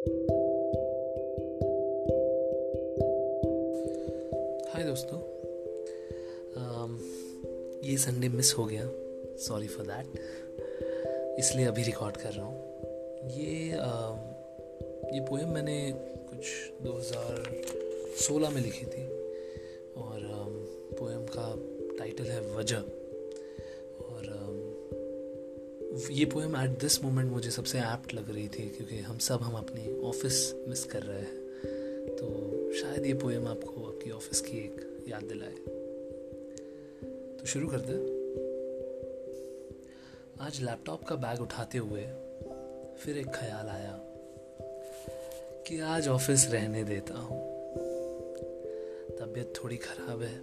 हाय दोस्तों। Um, ये Sunday miss हो गया। सॉरी फॉर दैट इसलिए अभी रिकॉर्ड कर रहा हूँ। ये um, ये पोएम मैंने कुछ 2016 में लिखी थी। और पोएम um, का टाइटल है वजह। ये पोएम एट दिस मोमेंट मुझे सबसे एप्ट लग रही थी क्योंकि हम सब हम अपनी ऑफ़िस मिस कर रहे हैं। तो शायद ये पोएम आपको आपकी ऑफ़िस की एक याद दिलाए। तो शुरू करते आज लैपटॉप का बैग उठाते हुए फिर एक ख्याल आया कि आज ऑफ़िस रहने देता हूँ। तबीयत थोड़ी खराब है,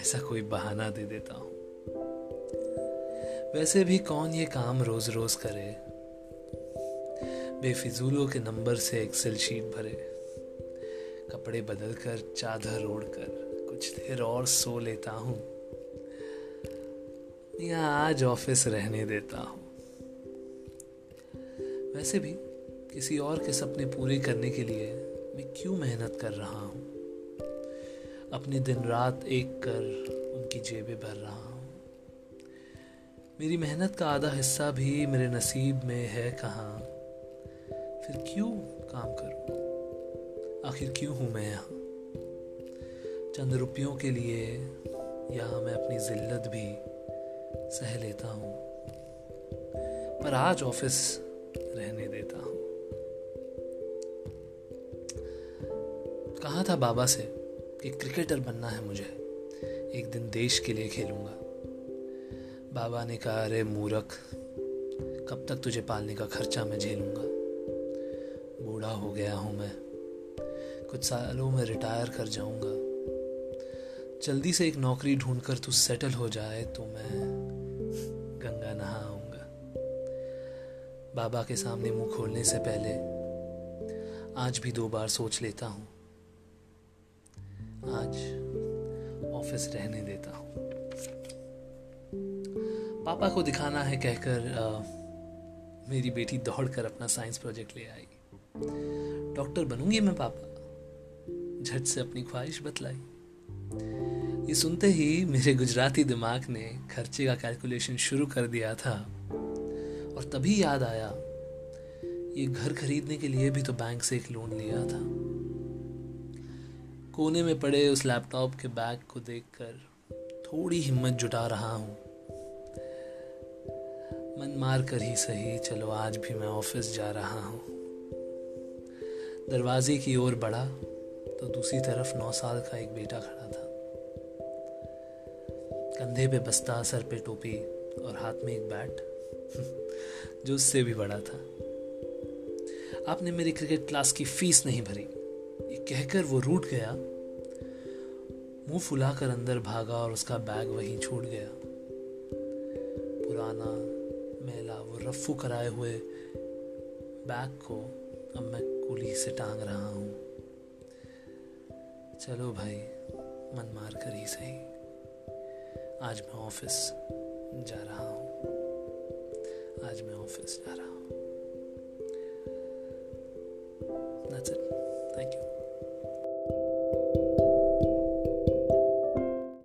ऐसा कोई बहाना दे देता हूँ। वैसे भी कौन ये काम रोज रोज करे? बेफिजूलों के नंबर से एक्सेल शीट भरे। कपड़े बदल कर चादर ओढ़ कर कुछ देर और सो लेता हूँ। या आज ऑफ़िस रहने देता हूँ। वैसे भी किसी और के सपने पूरे करने के लिए मैं क्यों मेहनत कर रहा हूँ? अपनी दिन रात एक कर उनकी जेबें भर रहा हूँ। मेरी मेहनत का आधा हिस्सा भी मेरे नसीब में है कहाँ? फिर क्यों काम करूँ? आखिर क्यों हूँ मैं यहाँ? चंद रुपयों के लिए यहाँ मैं अपनी जिल्लत भी सह लेता हूँ, पर आज ऑफ़िस रहने देता हूँ। कहा था बाबा से? कि क्रिकेटर बनना है मुझे। एक दिन देश के लिए खेलूँगा। बाबा ने कहा, अरे मूरख, कब तक तुझे पालने का खर्चा मैं झेलूँगा? बूढ़ा हो गया हूँ मैं। कुछ सालों में रिटायर कर जाऊँगा। जल्दी से एक नौकरी ढूंढकर तू सेटल हो जाए तो मैं गंगा नहा आऊँगा बाबा के सामने मुँह खोलने से पहले आज भी दो बार सोच लेता हूँ। आज ऑफ़िस रहने देता हूँ। पापा को दिखाना है कहकर मेरी बेटी दौड़कर अपना साइंस प्रोजेक्ट ले आई। डॉक्टर बनूँगी मैं पापा। झट से अपनी ख्वाहिश बतलाई। ये सुनते ही मेरे गुजराती दिमाग ने खर्चे का कैलकुलेशन शुरू कर दिया था और तभी याद आया, ये घर खरीदने के लिए भी तो बैंक से एक लोन लिया था। कोने में पड़े उस लैपटॉप के बैग को देखकर थोड़ी हिम्मत जुटा रहा हूँ। मन मार कर ही सही। चलो, आज भी मैं ऑफ़िस जा रहा हूँ। दरवाजे की ओर बढ़ा तो दूसरी तरफ़ नौ साल का एक बेटा खड़ा था। कंधे पे बस्ता, सर पे टोपी और हाथ में एक बैट, जो उससे भी बड़ा था। आपने मेरी क्रिकेट क्लास की फ़ीस नहीं भरी। ये कहकर वो रूट गया। मुँह फुलाकर अंदर भागा और उसका बैग वहीं छूट गया। पुराना रफ्फू कराए हुए बैग को अब मैं कुली से टांग रहा हूँ। चलो भाई, मन मार कर ही सही। आज मैं ऑफ़िस जा रहा हूँ। आज मैं ऑफ़िस जा रहा हूँ। That's it.